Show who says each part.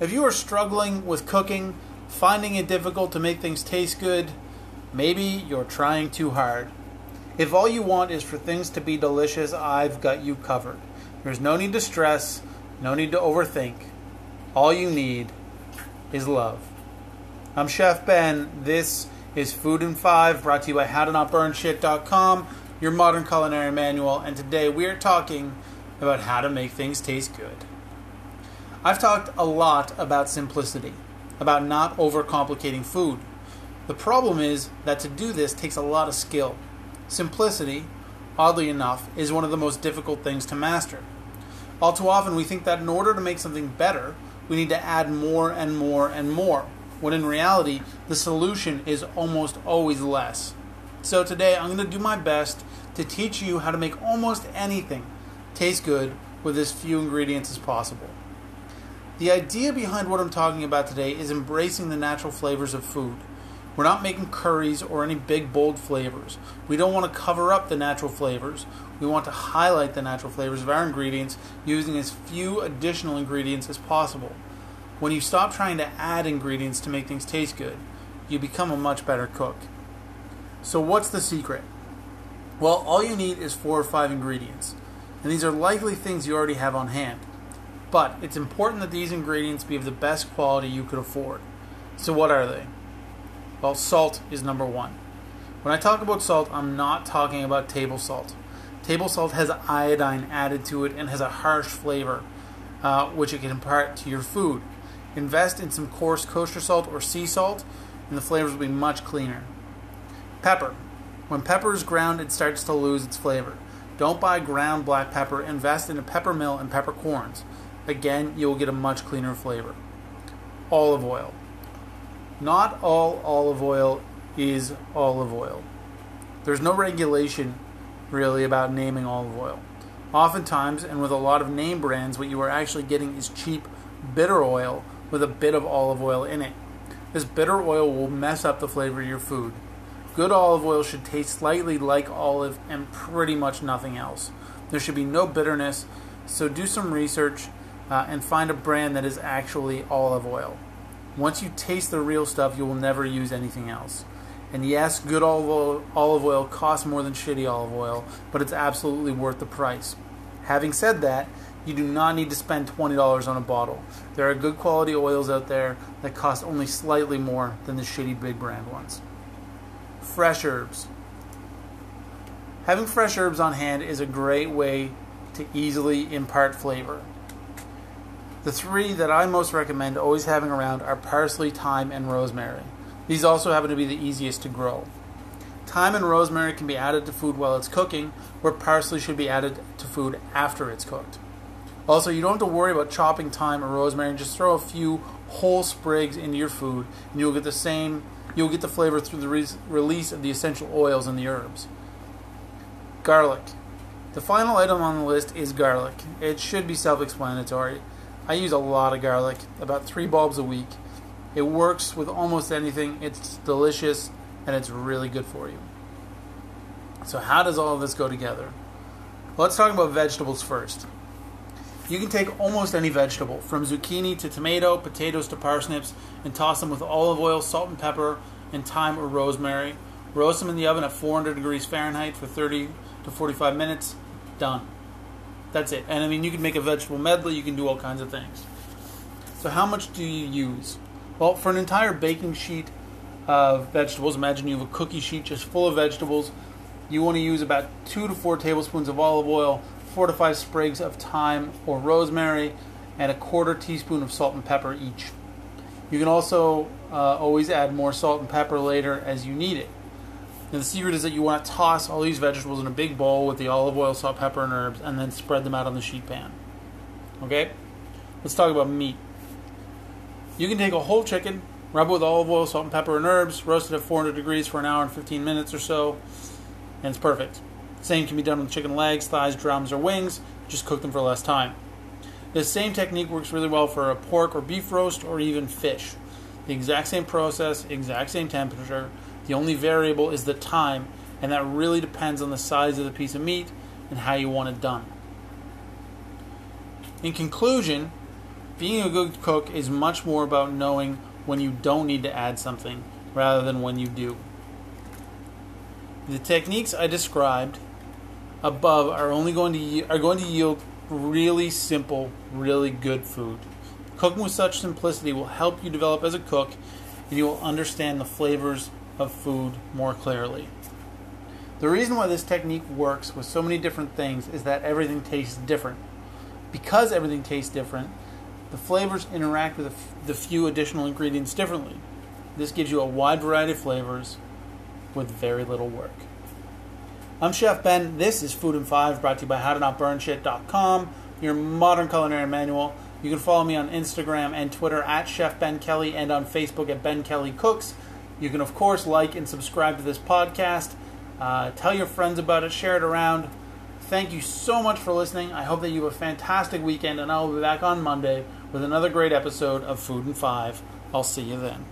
Speaker 1: If you are struggling with cooking, finding it difficult to make things taste good, maybe you're trying too hard. If all you want is for things to be delicious, I've got you covered. There's no need to stress, no need to overthink. All you need is love. I'm Chef Ben. This is Food in 5, brought to you by HowToNotBurnShit.com, your modern culinary manual, and today we are talking about how to make things taste good. I've talked a lot about simplicity, about not overcomplicating food. The problem is that to do this takes a lot of skill. Simplicity, oddly enough, is one of the most difficult things to master. All too often, we think that in order to make something better, we need to add more and more and more, when in reality, the solution is almost always less. So, today I'm going to do my best to teach you how to make almost anything taste good with as few ingredients as possible. The idea behind what I'm talking about today is embracing the natural flavors of food. We're not making curries or any big bold flavors. We don't want to cover up the natural flavors. We want to highlight the natural flavors of our ingredients using as few additional ingredients as possible. When you stop trying to add ingredients to make things taste good, you become a much better cook. So, what's the secret? Well, all you need is four or five ingredients, and these are likely things you already have on hand. But it's important that these ingredients be of the best quality you could afford. So, what are they? Well, salt is number one. When I talk about salt, I'm not talking about table salt. Table salt has iodine added to it and has a harsh flavor, uh, which it can impart to your food. Invest in some coarse kosher salt or sea salt, and the flavors will be much cleaner. Pepper. When pepper is ground, it starts to lose its flavor. Don't buy ground black pepper, invest in a pepper mill and peppercorns. Again, you will get a much cleaner flavor. Olive oil. Not all olive oil is olive oil. There's no regulation really about naming olive oil. Oftentimes, and with a lot of name brands, what you are actually getting is cheap, bitter oil with a bit of olive oil in it. This bitter oil will mess up the flavor of your food. Good olive oil should taste slightly like olive and pretty much nothing else. There should be no bitterness, so do some research uh, and find a brand that is actually olive oil. Once you taste the real stuff, you will never use anything else. And yes, good olive oil, olive oil costs more than shitty olive oil, but it's absolutely worth the price. Having said that, you do not need to spend $20 on a bottle. There are good quality oils out there that cost only slightly more than the shitty big brand ones. Fresh herbs. Having fresh herbs on hand is a great way to easily impart flavor. The three that I most recommend always having around are parsley, thyme, and rosemary. These also happen to be the easiest to grow. Thyme and rosemary can be added to food while it's cooking, where parsley should be added to food after it's cooked. Also, you don't have to worry about chopping thyme or rosemary, just throw a few whole sprigs into your food, and you'll get the same you'll get the flavor through the re- release of the essential oils in the herbs. Garlic. The final item on the list is garlic. It should be self explanatory. I use a lot of garlic, about three bulbs a week. It works with almost anything, it's delicious, and it's really good for you. So, how does all of this go together? Let's talk about vegetables first. You can take almost any vegetable, from zucchini to tomato, potatoes to parsnips, and toss them with olive oil, salt and pepper, and thyme or rosemary. Roast them in the oven at 400 degrees Fahrenheit for 30 to 45 minutes. Done. That's it. And I mean, you can make a vegetable medley, you can do all kinds of things. So, how much do you use? Well, for an entire baking sheet of vegetables, imagine you have a cookie sheet just full of vegetables. You want to use about two to four tablespoons of olive oil, four to five sprigs of thyme or rosemary, and a quarter teaspoon of salt and pepper each. You can also uh, always add more salt and pepper later as you need it. The secret is that you want to toss all these vegetables in a big bowl with the olive oil, salt, pepper, and herbs, and then spread them out on the sheet pan. Okay? Let's talk about meat. You can take a whole chicken, rub it with olive oil, salt, and pepper, and herbs, roast it at 400 degrees for an hour and 15 minutes or so, and it's perfect. Same can be done with chicken legs, thighs, drums, or wings, just cook them for less time. This same technique works really well for a pork or beef roast or even fish. The exact same process, exact same temperature, the only variable is the time, and that really depends on the size of the piece of meat and how you want it done. In conclusion, Being a good cook is much more about knowing when you don't need to add something rather than when you do. The techniques I described above are only going to are going to yield really simple, really good food. Cooking with such simplicity will help you develop as a cook and you will understand the flavors of food more clearly. The reason why this technique works with so many different things is that everything tastes different. Because everything tastes different, the flavors interact with the few additional ingredients differently. This gives you a wide variety of flavors with very little work. I'm Chef Ben. This is Food in Five, brought to you by HowToNotBurnShit.com, your modern culinary manual. You can follow me on Instagram and Twitter at Chef Ben Kelly and on Facebook at Ben Kelly Cooks. You can, of course, like and subscribe to this podcast. Uh, tell your friends about it, share it around. Thank you so much for listening. I hope that you have a fantastic weekend, and I will be back on Monday with another great episode of Food in Five. I'll see you then.